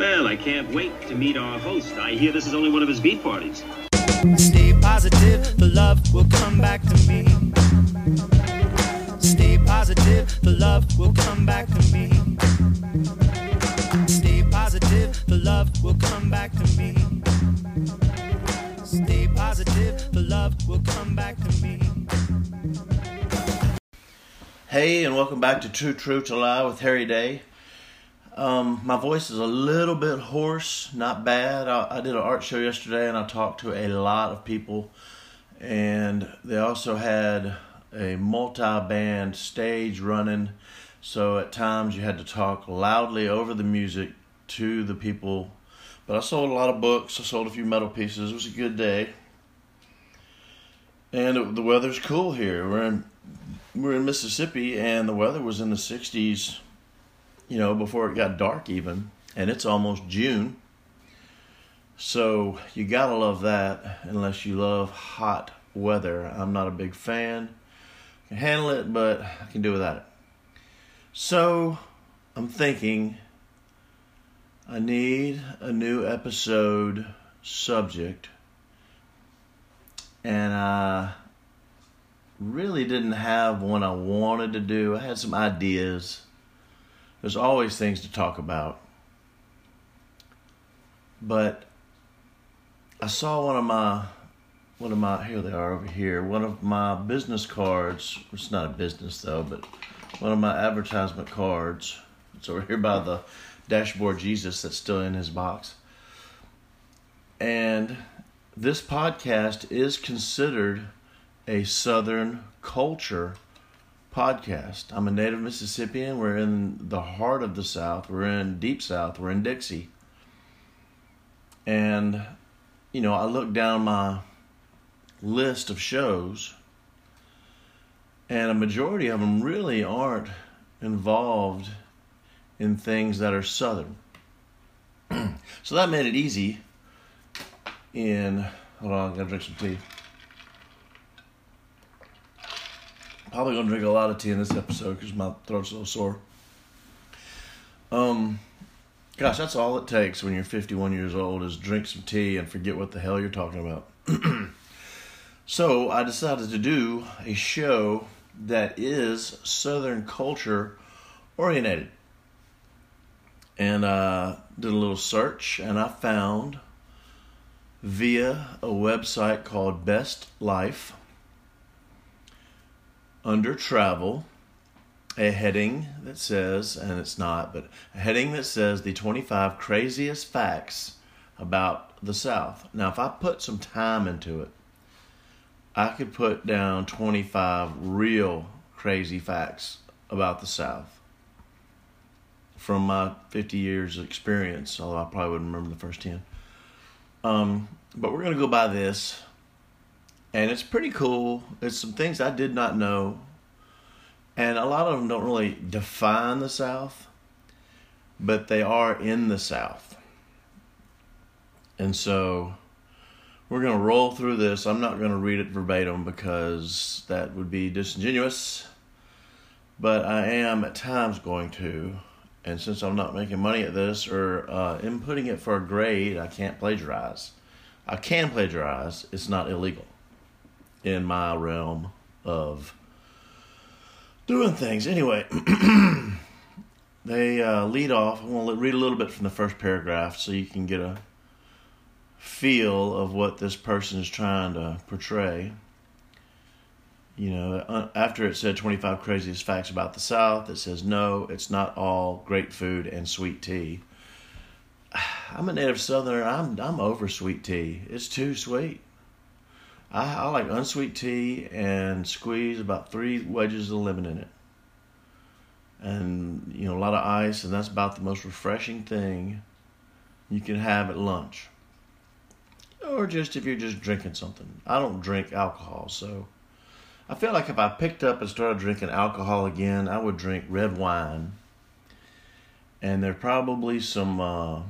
Well, I can't wait to meet our host. I hear this is only one of his beat parties. Stay positive, the love will come back to me. Stay positive, the love will come back to me. Stay positive, the love will come back to me. Stay positive, the love will come back to me. Hey, and welcome back to True True to Lie with Harry Day. Um, my voice is a little bit hoarse, not bad. I, I did an art show yesterday and I talked to a lot of people, and they also had a multi band stage running, so at times you had to talk loudly over the music to the people. But I sold a lot of books, I sold a few metal pieces. It was a good day. And it, the weather's cool here. We're in we're in Mississippi and the weather was in the 60s you know, before it got dark even, and it's almost June. So you gotta love that unless you love hot weather. I'm not a big fan. I can handle it, but I can do without it. So I'm thinking I need a new episode subject, and I really didn't have one I wanted to do. I had some ideas there's always things to talk about. But I saw one of my one of my here they are over here. One of my business cards. It's not a business though, but one of my advertisement cards. It's over here by the dashboard Jesus that's still in his box. And this podcast is considered a Southern culture podcast. I'm a native Mississippian. We're in the heart of the South. We're in deep South. We're in Dixie. And, you know, I look down my list of shows, and a majority of them really aren't involved in things that are Southern. so that made it easy in. Hold on, I gotta drink some tea. Probably gonna drink a lot of tea in this episode because my throat's a little sore. Um, gosh, that's all it takes when you're 51 years old is drink some tea and forget what the hell you're talking about. so I decided to do a show that is Southern culture oriented, and uh, did a little search, and I found via a website called Best Life under travel a heading that says, and it's not, but a heading that says the 25 craziest facts about the South. Now, if I put some time into it, I could put down 25 real crazy facts about the South from my 50 years of experience, although I probably wouldn't remember the first 10. Um, but we're going to go by this and it's pretty cool. It's some things I did not know, and a lot of them don't really define the South, but they are in the South. And so we're going to roll through this. I'm not going to read it verbatim because that would be disingenuous, but I am at times going to. And since I'm not making money at this or uh, inputting it for a grade, I can't plagiarize. I can plagiarize, it's not illegal in my realm of doing things. Anyway, they uh, lead off. I'm going to read a little bit from the first paragraph so you can get a feel of what this person is trying to portray. You know, uh, after it said 25 craziest facts about the South, it says, no, it's not all great food and sweet tea. I'm a native Southerner. I'm I'm over sweet tea. It's too sweet. I, I like unsweet tea and squeeze about three wedges of lemon in it. And, you know, a lot of ice, and that's about the most refreshing thing you can have at lunch. Or just if you're just drinking something. I don't drink alcohol, so I feel like if I picked up and started drinking alcohol again, I would drink red wine. And there probably some uh,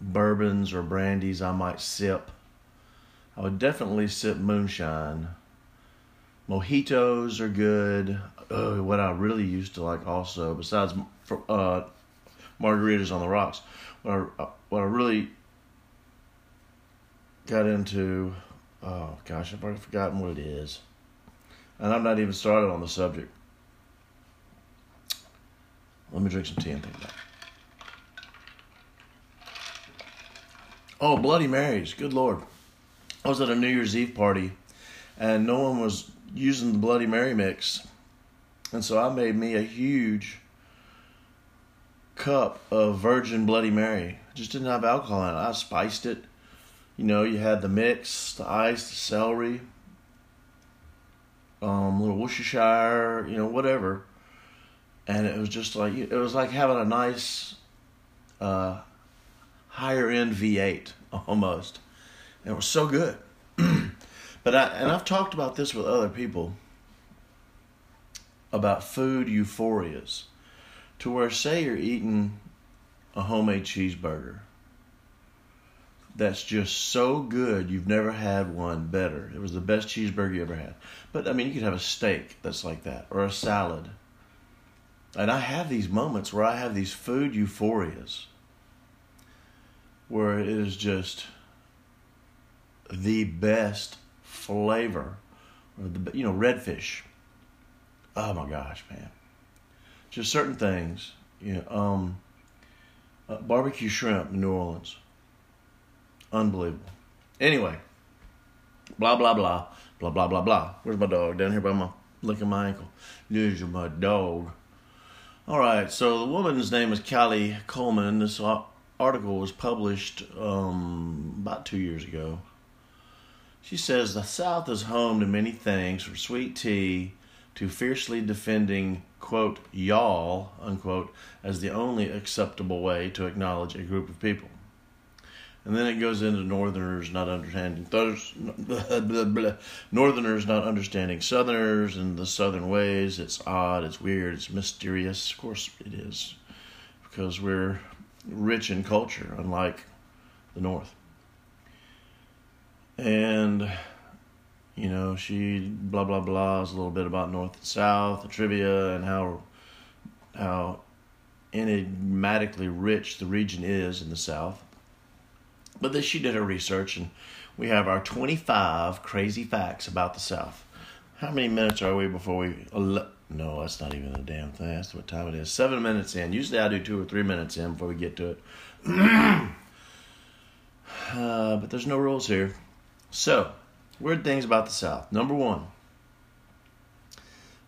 bourbons or brandies I might sip I would definitely sip moonshine. Mojitos are good. What I really used to like also, besides uh, margaritas on the rocks. What I, what I really got into, oh gosh, I've already forgotten what it is. And I'm not even started on the subject. Let me drink some tea and think about it. Oh, Bloody Marys. Good Lord. I was at a New Year's Eve party and no one was using the Bloody Mary mix. And so I made me a huge cup of virgin Bloody Mary. Just didn't have alcohol in it. I spiced it. You know, you had the mix, the ice, the celery, um, little Worcestershire, you know, whatever. And it was just like it was like having a nice uh, higher end V8 almost. It was so good. but I and I've talked about this with other people about food euphorias to where say you're eating a homemade cheeseburger that's just so good you've never had one better. It was the best cheeseburger you ever had. But I mean you could have a steak that's like that or a salad. And I have these moments where I have these food euphorias where it is just the best flavor. You know, redfish. Oh my gosh, man. Just certain things. You know, um, uh, barbecue shrimp in New Orleans. Unbelievable. Anyway, blah, blah, blah, blah, blah, blah, blah. Where's my dog? Down here by my, licking my ankle. There's my dog. All right, so the woman's name is Callie Coleman. This article was published um, about two years ago. She says the South is home to many things, from sweet tea to fiercely defending, quote, y'all, unquote, as the only acceptable way to acknowledge a group of people. And then it goes into Northerners not understanding Northerners not understanding Southerners and the Southern ways. It's odd, it's weird, it's mysterious. Of course, it is, because we're rich in culture, unlike the North. And you know, she blah blah blah is a little bit about North and South, the trivia, and how how enigmatically rich the region is in the South. But then she did her research, and we have our 25 crazy facts about the South. How many minutes are we before we? No, that's not even a damn thing. That's what time it is. Seven minutes in. Usually I do two or three minutes in before we get to it. uh, but there's no rules here. So, weird things about the South. Number one,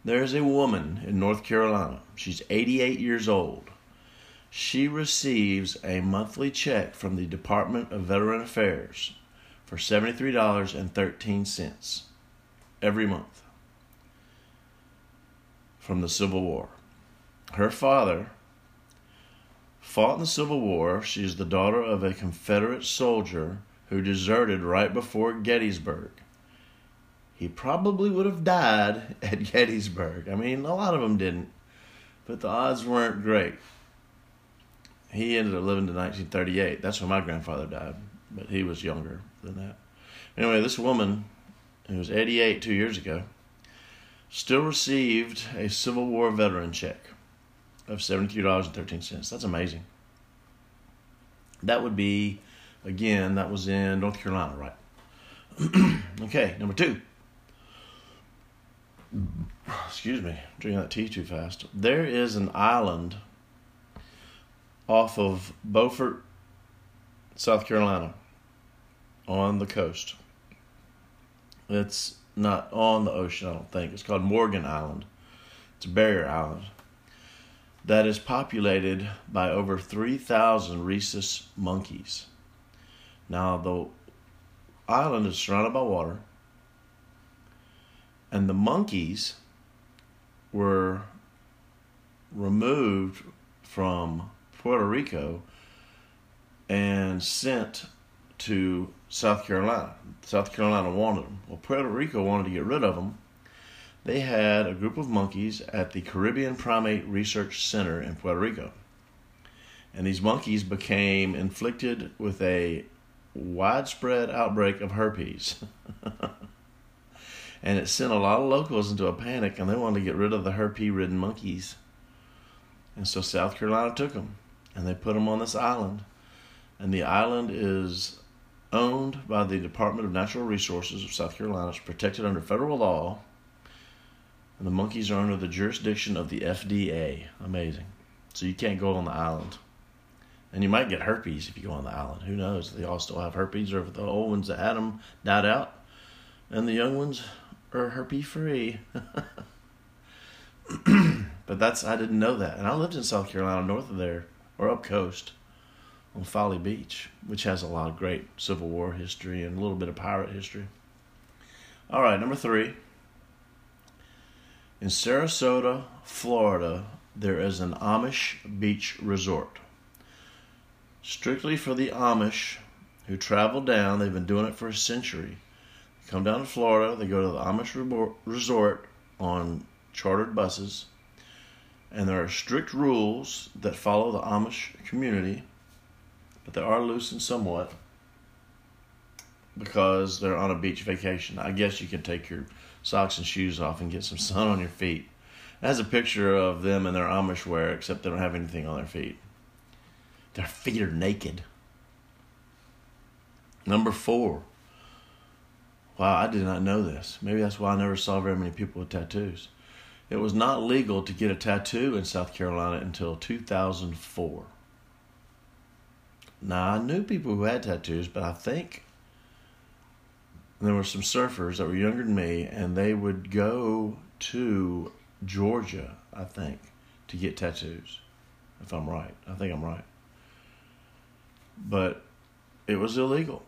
there's a woman in North Carolina. She's 88 years old. She receives a monthly check from the Department of Veteran Affairs for $73.13 every month from the Civil War. Her father fought in the Civil War. She is the daughter of a Confederate soldier who deserted right before Gettysburg. He probably would have died at Gettysburg. I mean, a lot of them didn't, but the odds weren't great. He ended up living to 1938. That's when my grandfather died, but he was younger than that. Anyway, this woman, who was 88 two years ago, still received a Civil War veteran check of $72.13. That's amazing. That would be, again, that was in North Carolina, right? okay, number two. Excuse me, drinking that tea too fast. There is an island off of Beaufort, South Carolina, on the coast. It's not on the ocean, I don't think. It's called Morgan Island. It's a barrier island that is populated by over 3,000 rhesus monkeys. Now, the island is surrounded by water, and the monkeys were removed from Puerto Rico and sent to South Carolina. South Carolina wanted them. Well, Puerto Rico wanted to get rid of them. They had a group of monkeys at the Caribbean Primate Research Center in Puerto Rico. And these monkeys became inflicted with a widespread outbreak of herpes. and it sent a lot of locals into a panic and they wanted to get rid of the herpes ridden monkeys. And so South Carolina took them. and they put them on this island. And the island is owned by the Department of Natural Resources of South Carolina. It's protected under federal law. And the monkeys are under the jurisdiction of the FDA. Amazing. So you can't go on the island. And you might get herpes if you go on the island. Who knows? They all still have herpes, or if the old ones that had them died out, and the young ones are herpes free. but that's I didn't know that, and I lived in South Carolina, north of there, or up coast, on Folly Beach, which has a lot of great Civil War history and a little bit of pirate history. All right, number three. In Sarasota, Florida, there is an Amish beach resort. Strictly for the Amish who travel down, they've been doing it for a century. They come down to Florida, they go to the Amish resort on chartered buses, and there are strict rules that follow the Amish community, but they are loosened somewhat because they're on a beach vacation. I guess you can take your socks and shoes off and get some sun on your feet. Has a picture of them in their Amish wear, except they don't have anything on their feet. Their feet are naked. Number four. Wow, I did not know this. Maybe that's why I never saw very many people with tattoos. It was not legal to get a tattoo in South Carolina until 2004. Now, I knew people who had tattoos, but I think there were some surfers that were younger than me, and they would go to Georgia, I think, to get tattoos. If I'm right, I think I'm right. But it was illegal.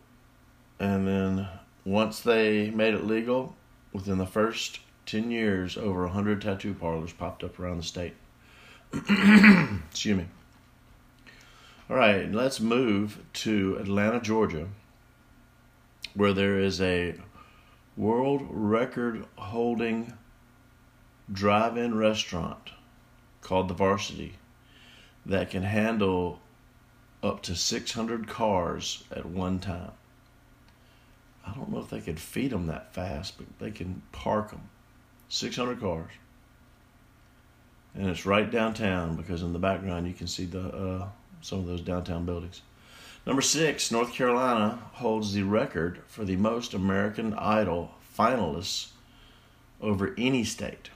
And then once they made it legal, within the first 10 years, over 100 tattoo parlors popped up around the state. Excuse me. All right, let's move to Atlanta, Georgia, where there is a world record holding drive in restaurant called the Varsity that can handle up to 600 cars at one time. I don't know if they could feed them that fast, but they can park them. 600 cars. And it's right downtown because in the background you can see the uh, some of those downtown buildings. Number six, North Carolina holds the record for the most American Idol finalists over any state.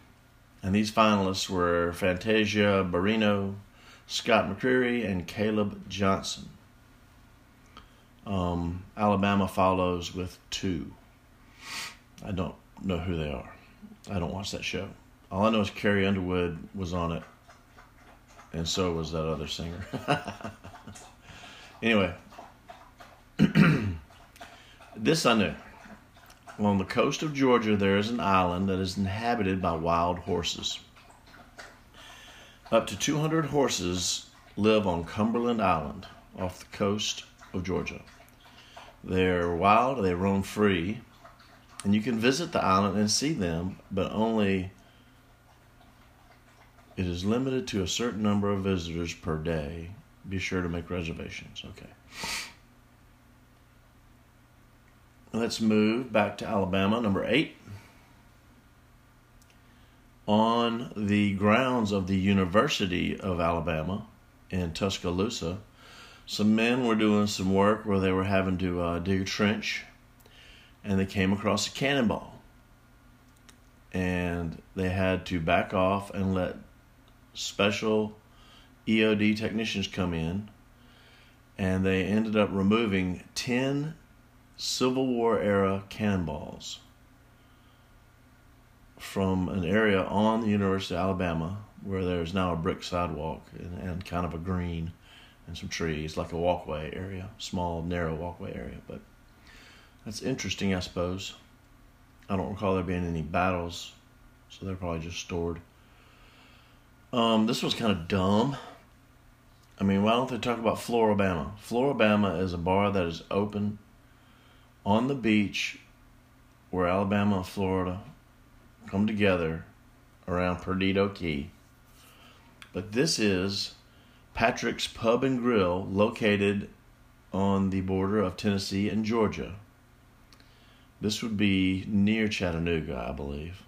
And these finalists were Fantasia Barrino, Scott McCreery, and Caleb Johnson. Um, Alabama follows with two. I don't know who they are. I don't watch that show. All I know is Carrie Underwood was on it, and so was that other singer. anyway, this I knew. On the coast of Georgia, there is an island that is inhabited by wild horses. Up to 200 horses live on Cumberland Island off the coast of Georgia. They're wild, they roam free, and you can visit the island and see them, but only it is limited to a certain number of visitors per day. Be sure to make reservations. Okay. Let's move back to Alabama, number eight. On the grounds of the University of Alabama in Tuscaloosa, some men were doing some work where they were having to uh, dig a trench and they came across a cannonball. And they had to back off and let special EOD technicians come in. And they ended up removing 10 Civil War era cannonballs from an area on the University of Alabama where there's now a brick sidewalk and, and kind of a green and some trees, like a walkway area, small, narrow walkway area. But that's interesting, I suppose. I don't recall there being any battles, so they're probably just stored. Um, this was kind of dumb. I mean, why don't they talk about Flora-Bama? Flora-Bama is a bar that is open on the beach where Alabama and Florida come together around Perdido Key. But this is Patrick's Pub and Grill, located on the border of Tennessee and Georgia. This would be near Chattanooga, I believe.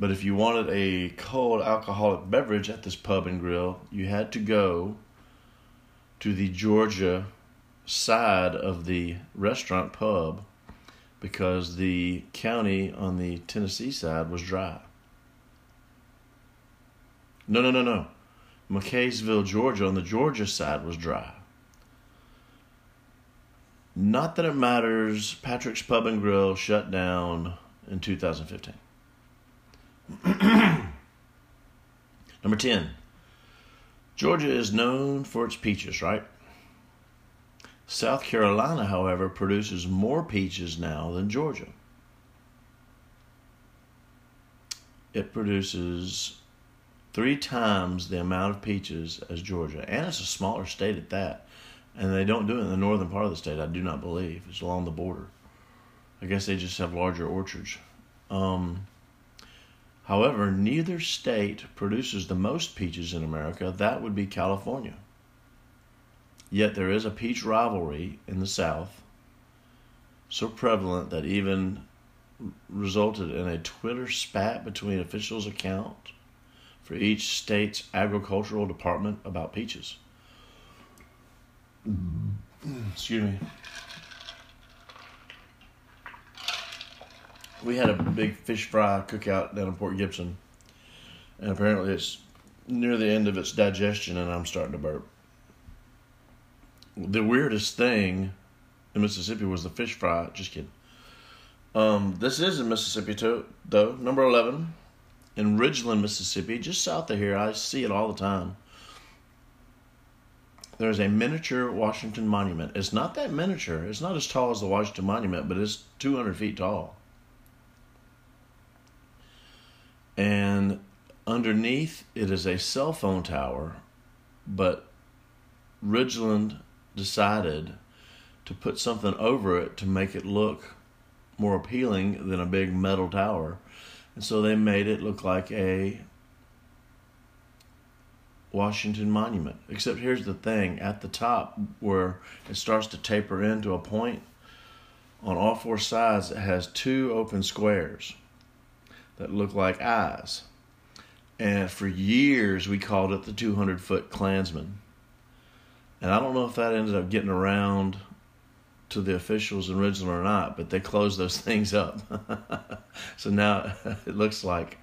But if you wanted a cold alcoholic beverage at this pub and grill, you had to go to the Georgia side of the restaurant pub because the county on the Tennessee side was dry. No, no, no, no. McCaysville, Georgia, on the Georgia side was dry. Not that it matters. Patrick's Pub and Grill shut down in 2015. Number 10. Georgia is known for its peaches, right? South Carolina, however, produces more peaches now than Georgia. It produces three times the amount of peaches as Georgia, and it's a smaller state at that. And they don't do it in the northern part of the state, I do not believe. It's along the border. I guess they just have larger orchards. Um, however, neither state produces the most peaches in America. That would be California. Yet there is a peach rivalry in the South, so prevalent that even resulted in a Twitter spat between officials' account for each state's agricultural department about peaches. Excuse me. We had a big fish fry cookout down in Port Gibson, and apparently it's near the end of its digestion, and I'm starting to burp. The weirdest thing in Mississippi was the fish fry. Just kidding. Um, this is in Mississippi too, though. Number eleven in Ridgeland, Mississippi, just south of here. I see it all the time. There's a miniature Washington Monument. It's not that miniature. It's not as tall as the Washington Monument, but it's 200 feet tall. And underneath it is a cell phone tower, but Ridgeland decided to put something over it to make it look more appealing than a big metal tower. And so they made it look like a Washington Monument. Except here's the thing at the top, where it starts to taper into a point, on all four sides, it has two open squares that look like eyes. And for years, we called it the 200 foot Klansman. And I don't know if that ended up getting around to the officials in Ridgeland or not, but they closed those things up. so now it looks like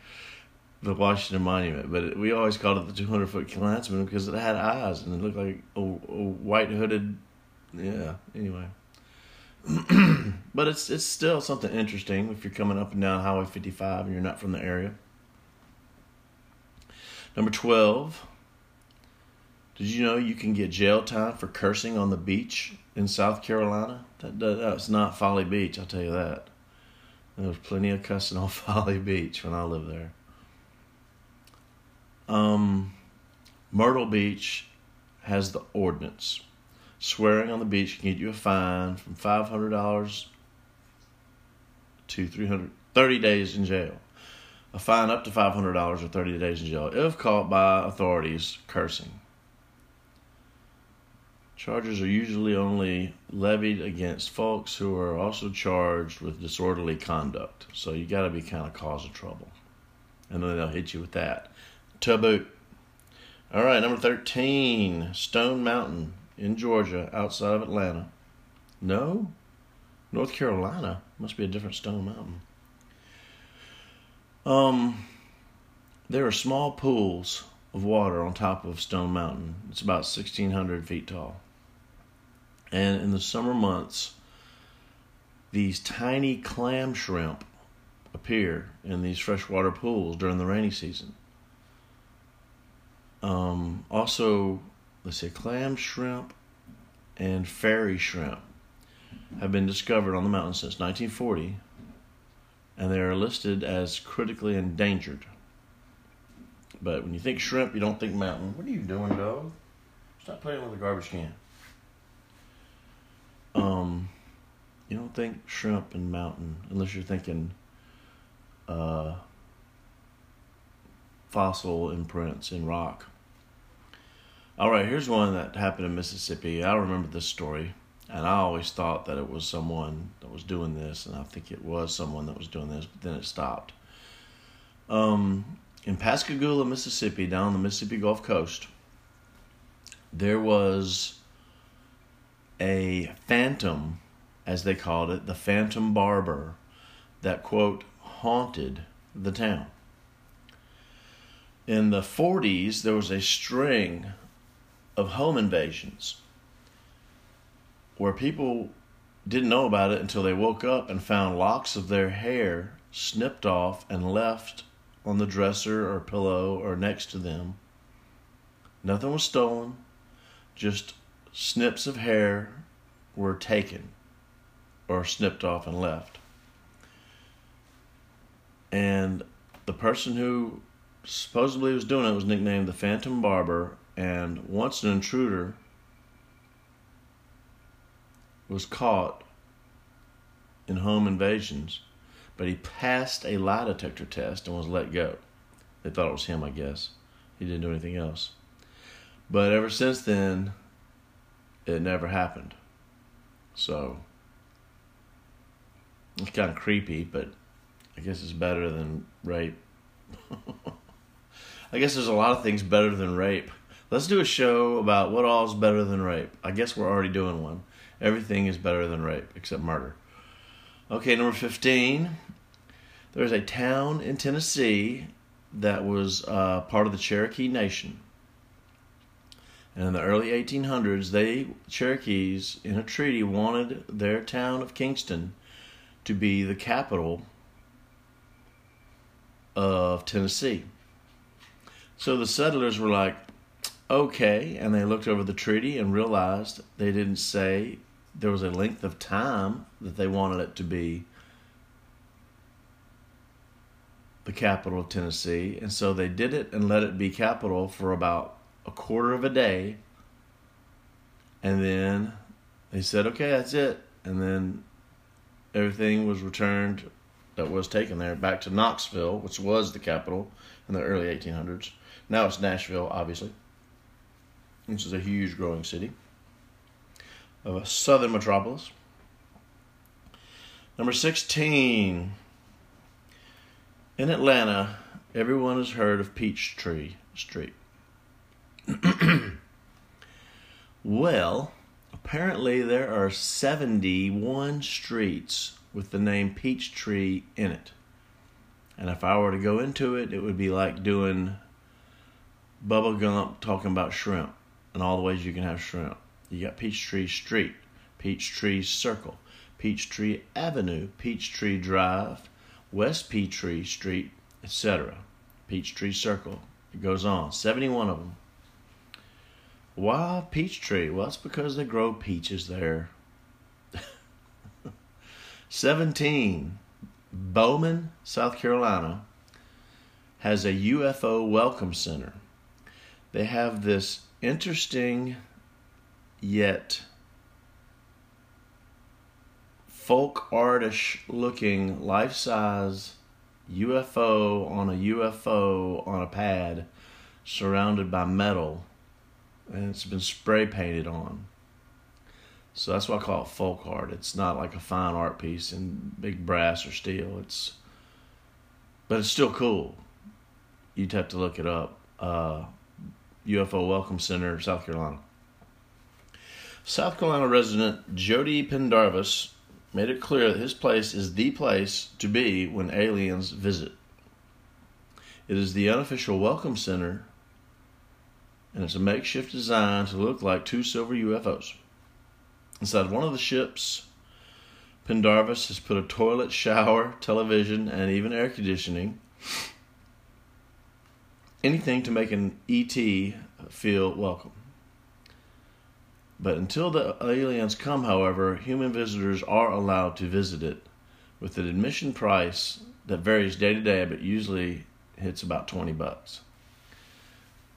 the Washington Monument, but it, we always called it the 200 foot Klansman because it had eyes and it looked like a, a white hooded. Yeah. Anyway, but it's it's still something interesting if you're coming up and down Highway 55 and you're not from the area. Number 12. Did you know you can get jail time for cursing on the beach in South Carolina? That, that that's not Folly Beach, I'll tell you that. There was plenty of cussing on Folly Beach when I lived there. Um, Myrtle Beach has the ordinance. Swearing on the beach can get you a fine from five hundred dollars to three hundred thirty days in jail. A fine up to five hundred dollars or thirty days in jail if caught by authorities cursing. Charges are usually only levied against folks who are also charged with disorderly conduct. So you got to be kind of cause of trouble, and then they'll hit you with that Taboo. All right, number 13, Stone Mountain in Georgia, outside of Atlanta. No, North Carolina. Must be a different Stone Mountain. Um, there are small pools of water on top of Stone Mountain. It's about 1,600 feet tall. And in the summer months, these tiny clam shrimp appear in these freshwater pools during the rainy season. Um, also, let's say clam shrimp and fairy shrimp have been discovered on the mountain since 1940, and they are listed as critically endangered. But when you think shrimp, you don't think mountain. What are you doing, dog? Stop playing with the garbage can. Um, you don't think shrimp and mountain unless you're thinking uh, fossil imprints in rock. All right, here's one that happened in Mississippi. I remember this story, and I always thought that it was someone that was doing this, and I think it was someone that was doing this, but then it stopped. Um, in Pascagoula, Mississippi, down the Mississippi Gulf Coast, there was a phantom, as they called it, the phantom barber, that quote, haunted the town. In the 40s, there was a string of home invasions where people didn't know about it until they woke up and found locks of their hair snipped off and left on the dresser or pillow or next to them. Nothing was stolen, just snips of hair were taken or snipped off and left. And the person who supposedly was doing it was nicknamed the Phantom Barber. And once an intruder was caught in home invasions, but he passed a lie detector test and was let go. They thought it was him, I guess. He didn't do anything else. But ever since then, it never happened. So, it's kind of creepy, but I guess it's better than rape. I guess there's a lot of things better than rape. Let's do a show about what all is better than rape. I guess we're already doing one. Everything is better than rape except murder. Okay, number 15. There's a town in Tennessee that was uh, part of the Cherokee Nation. And in the early 1800s, they, Cherokees, in a treaty, wanted their town of Kingston to be the capital of Tennessee. So the settlers were like, okay. And they looked over the treaty and realized they didn't say there was a length of time that they wanted it to be the capital of Tennessee. And so they did it and let it be capital for about a quarter of a day. And then they said, okay, that's it. And then everything was returned that was taken there back to Knoxville, which was the capital in the early 1800s. Now it's Nashville, obviously, which is a huge growing city of a southern metropolis. Number 16. In Atlanta, everyone has heard of Peachtree Street. well, apparently there are 71 streets with the name Peachtree in it. And if I were to go into it, it would be like doing Bubba Gump talking about shrimp and all the ways you can have shrimp. You got Peachtree Street, Peachtree Circle, Peachtree Avenue, Peachtree Drive, West Peachtree Street, etc. Peachtree Circle. It goes on. 71 of them. Why Peachtree? Well, it's because they grow peaches there. 17. Bowman, South Carolina, has a UFO welcome center. They have this interesting yet folk artish looking life size UFO on a UFO on a pad surrounded by metal and it's been spray painted on. So that's why I call it folk art. It's not like a fine art piece in big brass or steel. It's but it's still cool. You'd have to look it up. Uh, UFO Welcome Center, South Carolina. South Carolina resident Jody Pendarvis made it clear that his place is the place to be when aliens visit. It is the unofficial welcome center, and it's a makeshift design to look like two silver UFOs. Inside one of the ships, Pendarvis has put a toilet, shower, television, and even air conditioning. Anything to make an ET feel welcome. But until the aliens come, however, human visitors are allowed to visit it with an admission price that varies day to day, but usually hits about 20 bucks.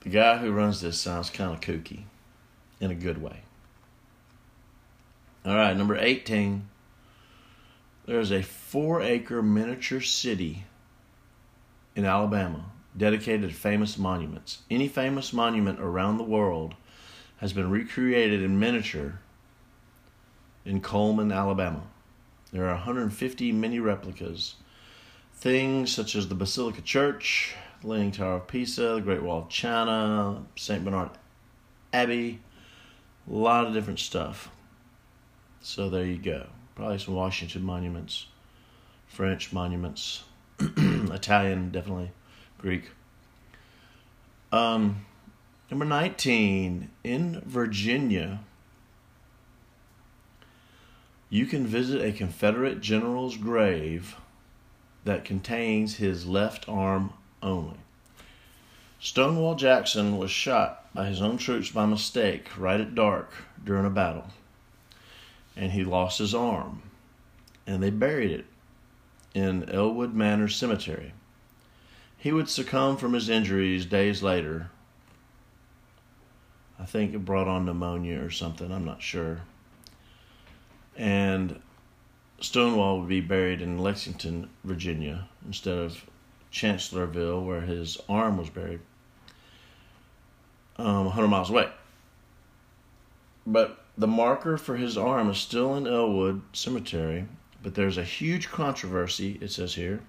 The guy who runs this sounds kind of kooky in a good way. All right, number 18. There's a four acre miniature city in Alabama dedicated to famous monuments. Any famous monument around the world has been recreated in miniature in Cullman, Alabama. There are 150 mini replicas. Things such as the Basilica Church, Leaning Tower of Pisa, the Great Wall of China, St. Bernard Abbey, a lot of different stuff. So there you go. Probably some Washington monuments, French monuments, Italian, definitely, Greek. Um, number 19, in Virginia, you can visit a Confederate general's grave that contains his left arm only. Stonewall Jackson was shot by his own troops by mistake right at dark during a battle, and he lost his arm, and they buried it in Ellwood Manor Cemetery. He would succumb from his injuries days later. I think it brought on pneumonia or something, I'm not sure. And Stonewall would be buried in Lexington, Virginia, instead of Chancellorsville, where his arm was buried, um, 100 miles away. But the marker for his arm is still in Ellwood Cemetery, but there's a huge controversy, it says here,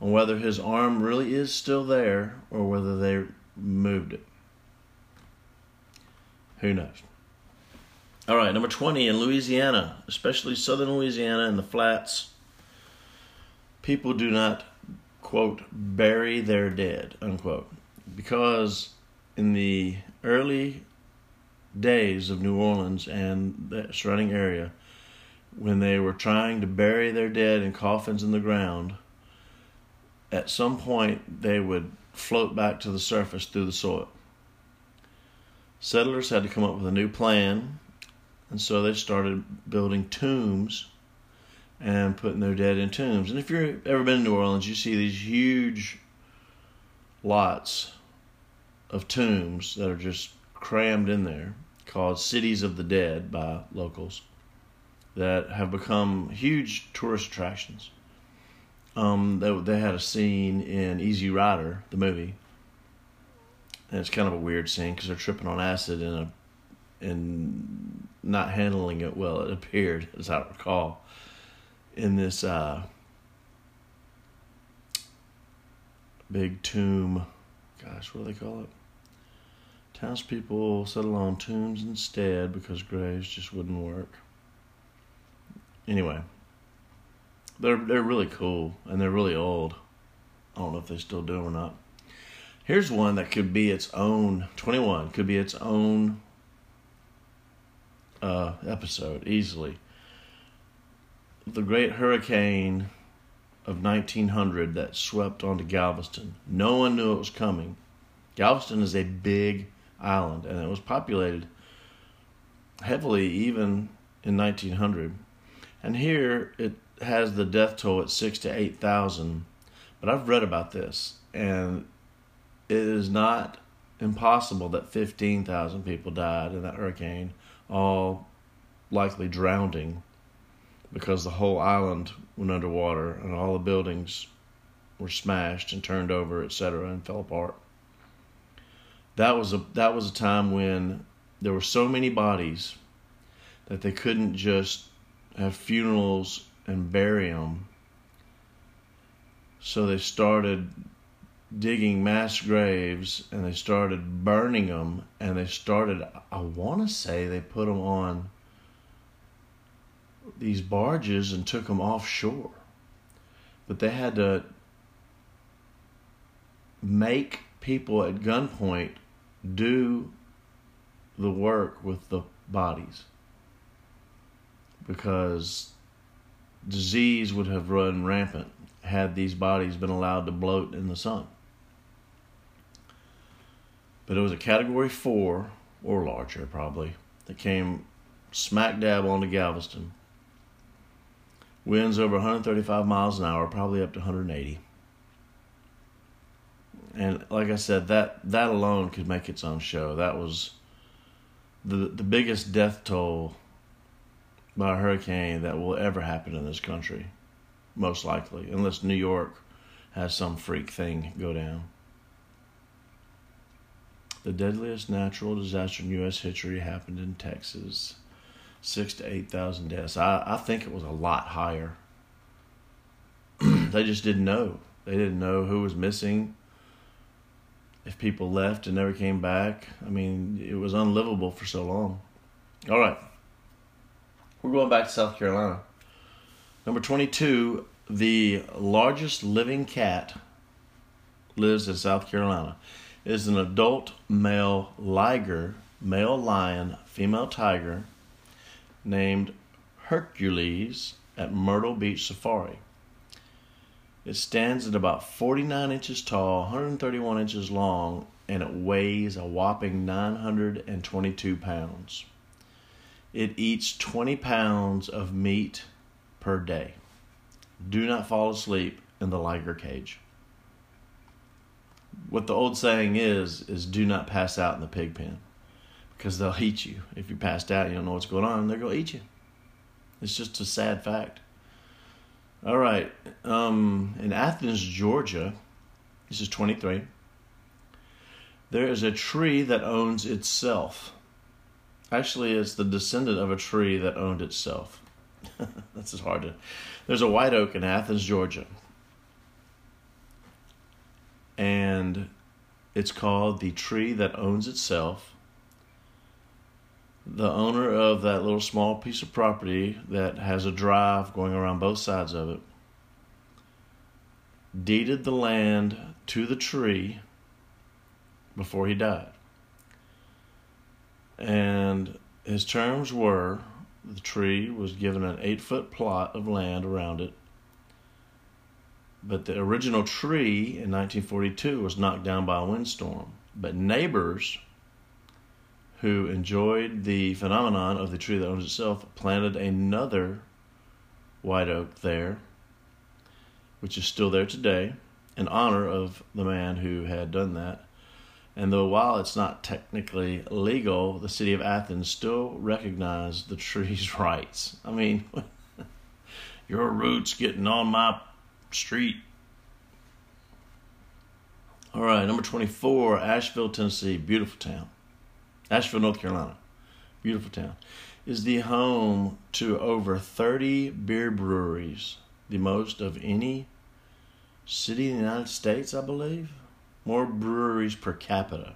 on whether his arm really is still there or whether they moved it. Who knows? All right, number 20 in Louisiana, especially southern Louisiana and the flats, people do not, quote, bury their dead, unquote. Because in the early days of New Orleans and the surrounding area, when they were trying to bury their dead in coffins in the ground, at some point they would float back to the surface through the soil. Settlers had to come up with a new plan and so they started building tombs and putting their dead in tombs. And if you've ever been to New Orleans, you see these huge lots of tombs that are just crammed in there, called Cities of the Dead by locals, that have become huge tourist attractions. Um, they, they had a scene in Easy Rider, the movie, and it's kind of a weird scene because they're tripping on acid in a in not handling it well. It appeared, as I recall, in this uh, big tomb. Gosh, what do they call it? Townspeople settle on tombs instead because graves just wouldn't work. Anyway, they're they're really cool and they're really old. I don't know if they still do or not. Here's one that could be its own. Twenty one could be its own uh, episode easily. The great hurricane of 1900 that swept onto Galveston. No one knew it was coming. Galveston is a big island and it was populated heavily even in 1900. And here it has the death toll at 6 to 8,000. But I've read about this and it is not impossible that 15,000 people died in that hurricane all likely drowning because the whole island went underwater and all the buildings were smashed and turned over, etc., and fell apart. That was a that was a time when there were so many bodies that they couldn't just have funerals and bury them. So they started digging mass graves and they started burning them and they started i want to say they put them on these barges and took them offshore but they had to make people at gunpoint do the work with the bodies because disease would have run rampant had these bodies been allowed to bloat in the sun but it was a category four or larger probably that came smack dab onto Galveston. Winds over 135 miles an hour, probably up to 180. And like I said, that that alone could make its own show. That was the the biggest death toll by a hurricane that will ever happen in this country, most likely, unless New York has some freak thing go down the deadliest natural disaster in U.S. history happened in Texas. Six to 8,000 deaths. I, I think it was a lot higher. they just didn't know. They didn't know who was missing, if people left and never came back. I mean, it was unlivable for so long. All right. We're going back to South Carolina. Number 22, the largest living cat lives in South Carolina. It is an adult male liger, male lion, female tiger named Hercules at Myrtle Beach Safari. It stands at about 49 inches tall, 131 inches long, and it weighs a whopping 922 pounds. It eats 20 pounds of meat per day. Do not fall asleep in the liger cage. What the old saying is is do not pass out in the pig pen because they'll eat you. If you passed out, you don't know what's going on, they're going to eat you. It's just a sad fact. All right. Um, in Athens, Georgia, this is 23. There is a tree that owns itself. Actually, it's the descendant of a tree that owned itself. That's just hard to. There's a white oak in Athens, Georgia. And it's called the tree that owns itself. The owner of that little small piece of property that has a drive going around both sides of it deeded the land to the tree before he died. And his terms were the tree was given an eight foot plot of land around it. But the original tree in 1942 was knocked down by a windstorm. But neighbors who enjoyed the phenomenon of the tree that owns itself planted another white oak there, which is still there today, in honor of the man who had done that. And though while it's not technically legal, the city of Athens still recognized the tree's rights. I mean, your roots getting on my street. All right, number 24, Asheville, Tennessee, beautiful town. Asheville, North Carolina, beautiful town, is the home to over 30 beer breweries, the most of any city in the United States, I believe. More breweries per capita.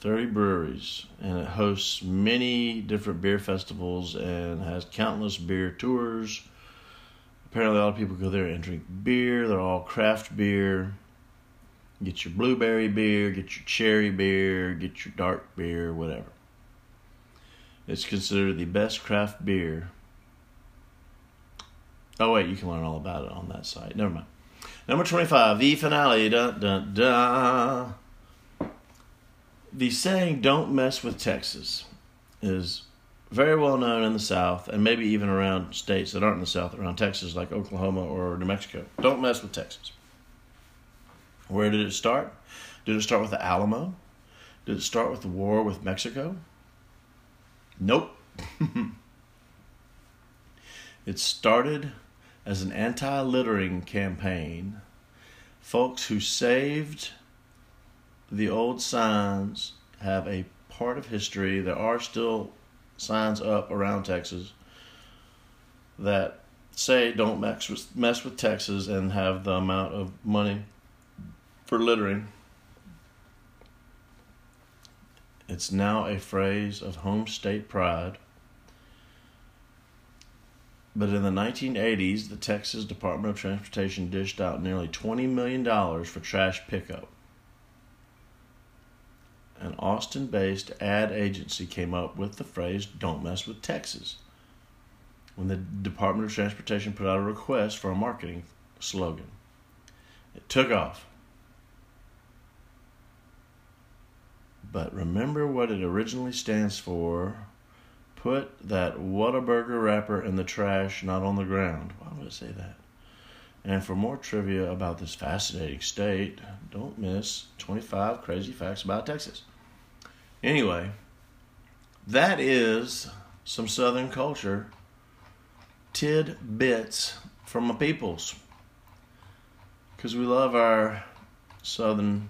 30 breweries, and it hosts many different beer festivals and has countless beer tours. Apparently, a lot of people go there and drink beer. They're all craft beer. Get your blueberry beer, get your cherry beer, get your dark beer, whatever. It's considered the best craft beer. Oh, wait, you can learn all about it on that site. Never mind. Number 25, the finale. Dun, dun, dun. The saying, don't mess with Texas, is very well known in the South and maybe even around states that aren't in the South, around Texas, like Oklahoma or New Mexico. Don't mess with Texas. Where did it start? Did it start with the Alamo? Did it start with the war with Mexico? Nope. it started as an anti littering campaign. Folks who saved the old signs have a part of history. There are still signs up around Texas that say don't mess with, mess with Texas and have the amount of money for littering. It's now a phrase of home state pride. But in the 1980s, the Texas Department of Transportation dished out nearly $20 million for trash pickup. An Austin based ad agency came up with the phrase, Don't Mess with Texas, when the Department of Transportation put out a request for a marketing slogan. It took off. But remember what it originally stands for. Put that Whataburger wrapper in the trash, not on the ground. Why would it say that? And for more trivia about this fascinating state, don't miss 25 crazy facts about Texas. Anyway, that is some Southern culture tidbits from my peoples. Because we love our Southern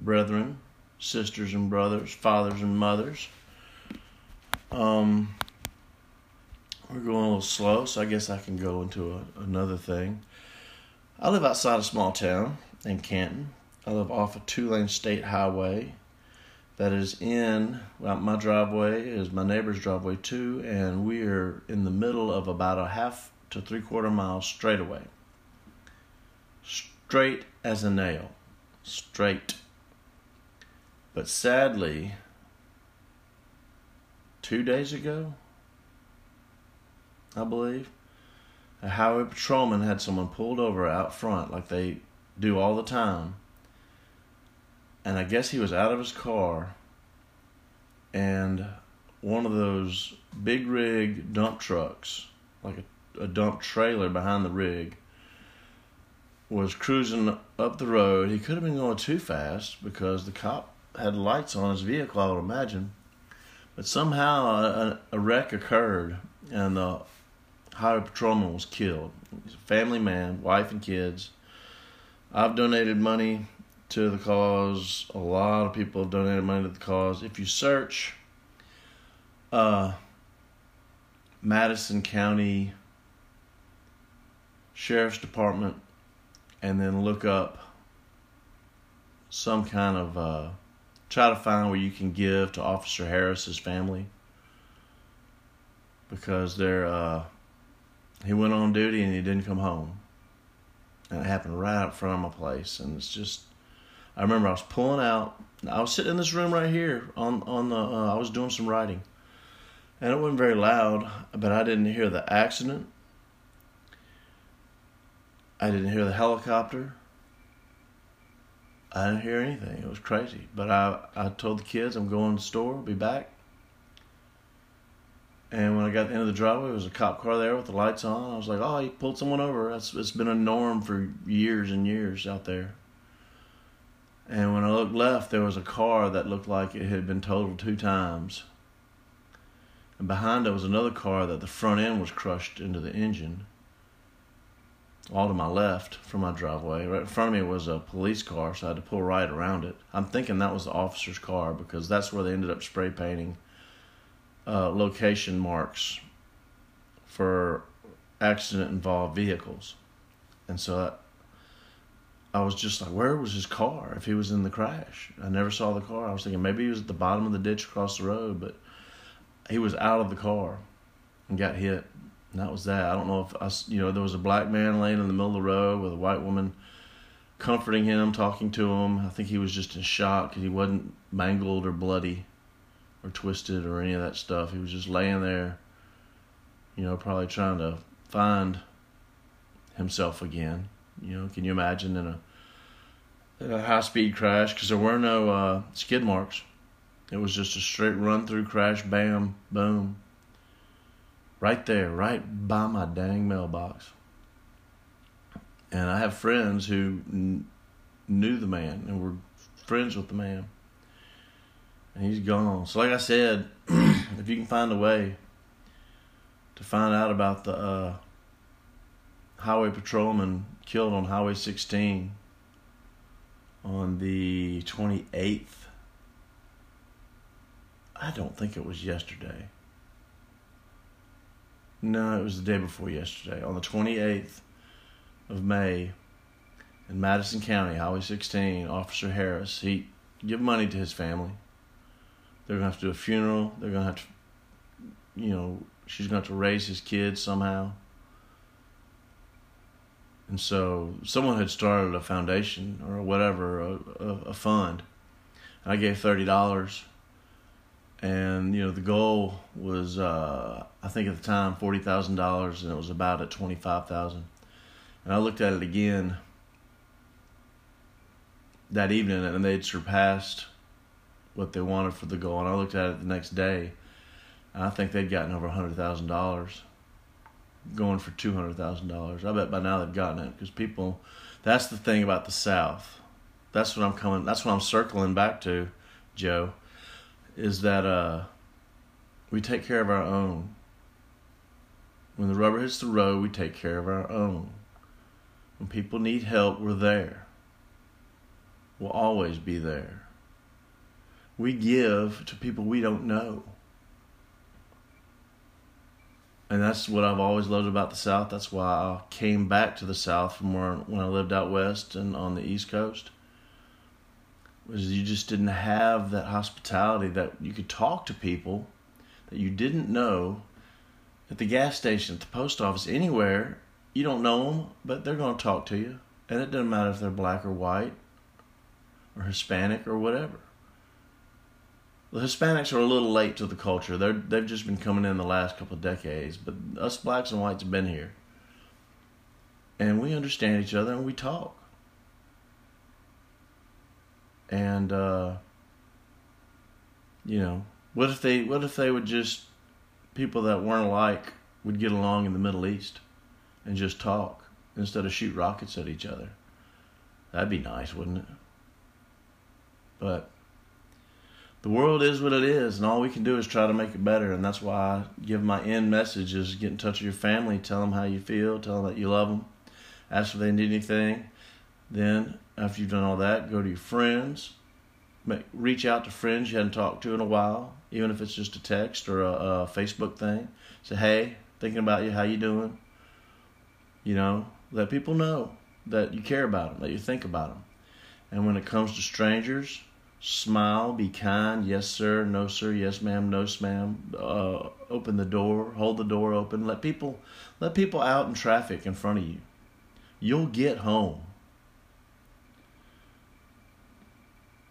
brethren sisters and brothers, fathers and mothers. Um, we're going a little slow, so I guess I can go into a, another thing. I live outside a small town in Canton. I live off a two lane state highway that is in well, my driveway is my neighbor's driveway too, and we are in the middle of about a half to three quarter mile straightaway. Straight as a nail. Straight. But sadly, two days ago, I believe, a highway patrolman had someone pulled over out front like they do all the time. And I guess he was out of his car and one of those big rig dump trucks, like a, a dump trailer behind the rig, was cruising up the road. He could have been going too fast because the cop had lights on his vehicle, I would imagine. But somehow a, a wreck occurred and the highway patrolman was killed. He's a family man, wife and kids. I've donated money to the cause. A lot of people have donated money to the cause. If you search uh, Madison County Sheriff's Department and then look up some kind of uh, try to find where you can give to Officer Harris's family because they're uh, he went on duty and he didn't come home. And it happened right up front of my place. And it's just, I remember I was pulling out. I was sitting in this room right here on on the. Uh, I was doing some writing, and it wasn't very loud, but I didn't hear the accident. I didn't hear the helicopter. I didn't hear anything. It was crazy. But I I told the kids I'm going to the store. I'll be back. And when I got to the end of the driveway, there was a cop car there with the lights on. I was like, oh, he pulled someone over. That's, it's been a norm for years and years out there. And when I looked left, there was a car that looked like it had been totaled two times. And behind it was another car that the front end was crushed into the engine. All to my left from my driveway. Right in front of me was a police car, so I had to pull right around it. I'm thinking that was the officer's car because that's where they ended up spray painting uh, location marks for accident involved vehicles. And so I, I was just like, where was his car if he was in the crash? I never saw the car. I was thinking maybe he was at the bottom of the ditch across the road, but he was out of the car and got hit. And that was that. I don't know if I, you know, there was a black man laying in the middle of the road with a white woman comforting him, talking to him. I think he was just in shock because he wasn't mangled or bloody or twisted or any of that stuff. He was just laying there, you know, probably trying to find himself again. You know, can you imagine in a in a high speed crash because there were no uh, skid marks. It was just a straight run through crash, bam, boom. Right there, right by my dang mailbox. And I have friends who kn- knew the man and were friends with the man and he's gone. So, like I said, if you can find a way to find out about the uh, highway patrolman killed on Highway 16 on the 28th, I don't think it was yesterday. No, it was the day before yesterday. On the 28th of May in Madison County, Highway 16, Officer Harris, he give money to his family they're gonna have to do a funeral. They're gonna have to, you know, she's gonna have to raise his kids somehow. And so someone had started a foundation or whatever, a, a, a fund. And I gave thirty dollars, and you know the goal was uh, I think at the time forty thousand dollars, and it was about at twenty five thousand. And I looked at it again that evening, and they'd surpassed what they wanted for the goal. And I looked at it the next day, and I think they'd gotten over hundred thousand dollars, going for two hundred thousand dollars. I bet by now they've gotten it because people. That's the thing about the South. That's what I'm coming. That's what I'm circling back to, Joe. Is that uh, we take care of our own. When the rubber hits the road, we take care of our own. When people need help, we're there. We'll always be there we give to people we don't know. And that's what I've always loved about the South. That's why I came back to the South from where when I lived out west and on the East Coast. Was you just didn't have that hospitality that you could talk to people that you didn't know at the gas station, at the post office, anywhere. You don't know them, but they're going to talk to you. And it doesn't matter if they're black or white or Hispanic or whatever. The Hispanics are a little late to the culture. They're they've just been coming in the last couple of decades, but us blacks and whites have been here. And we understand each other and we talk. And uh, you know, what if they what if they would just people that weren't alike would get along in the Middle East and just talk instead of shoot rockets at each other? That'd be nice, wouldn't it? But the world is what it is, and all we can do is try to make it better. And that's why I give my end message is get in touch with your family, tell them how you feel, tell them that you love them, ask if they need anything. Then, after you've done all that, go to your friends, make, reach out to friends you hadn't talked to in a while, even if it's just a text or a, a Facebook thing. Say, hey, thinking about you, how you doing? You know, let people know that you care about them, that you think about them. And when it comes to strangers, smile, be kind, yes sir, no sir, yes ma'am, no ma'am. Uh, open the door, hold the door open. Let people, let people out in traffic in front of you. You'll get home.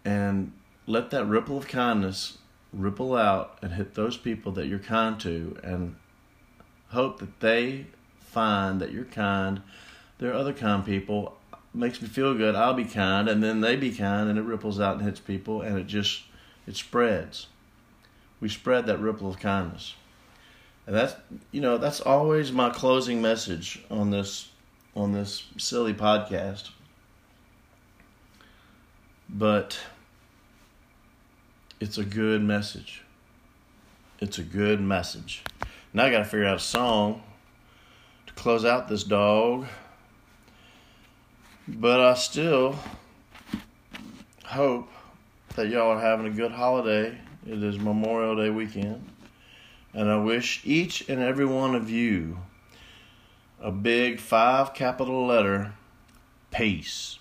And let that ripple of kindness ripple out and hit those people that you're kind to, and hope that they find that you're kind. There are other kind people it makes me feel good. I'll be kind, and then they be kind, and it ripples out and hits people, and it just it spreads. We spread that ripple of kindness, and that's you know that's always my closing message on this on this silly podcast. But it's a good message. It's a good message. Now I got to figure out a song to close out this dog. But I still hope that y'all are having a good holiday. It is Memorial Day weekend. And I wish each and every one of you a big five capital letter peace.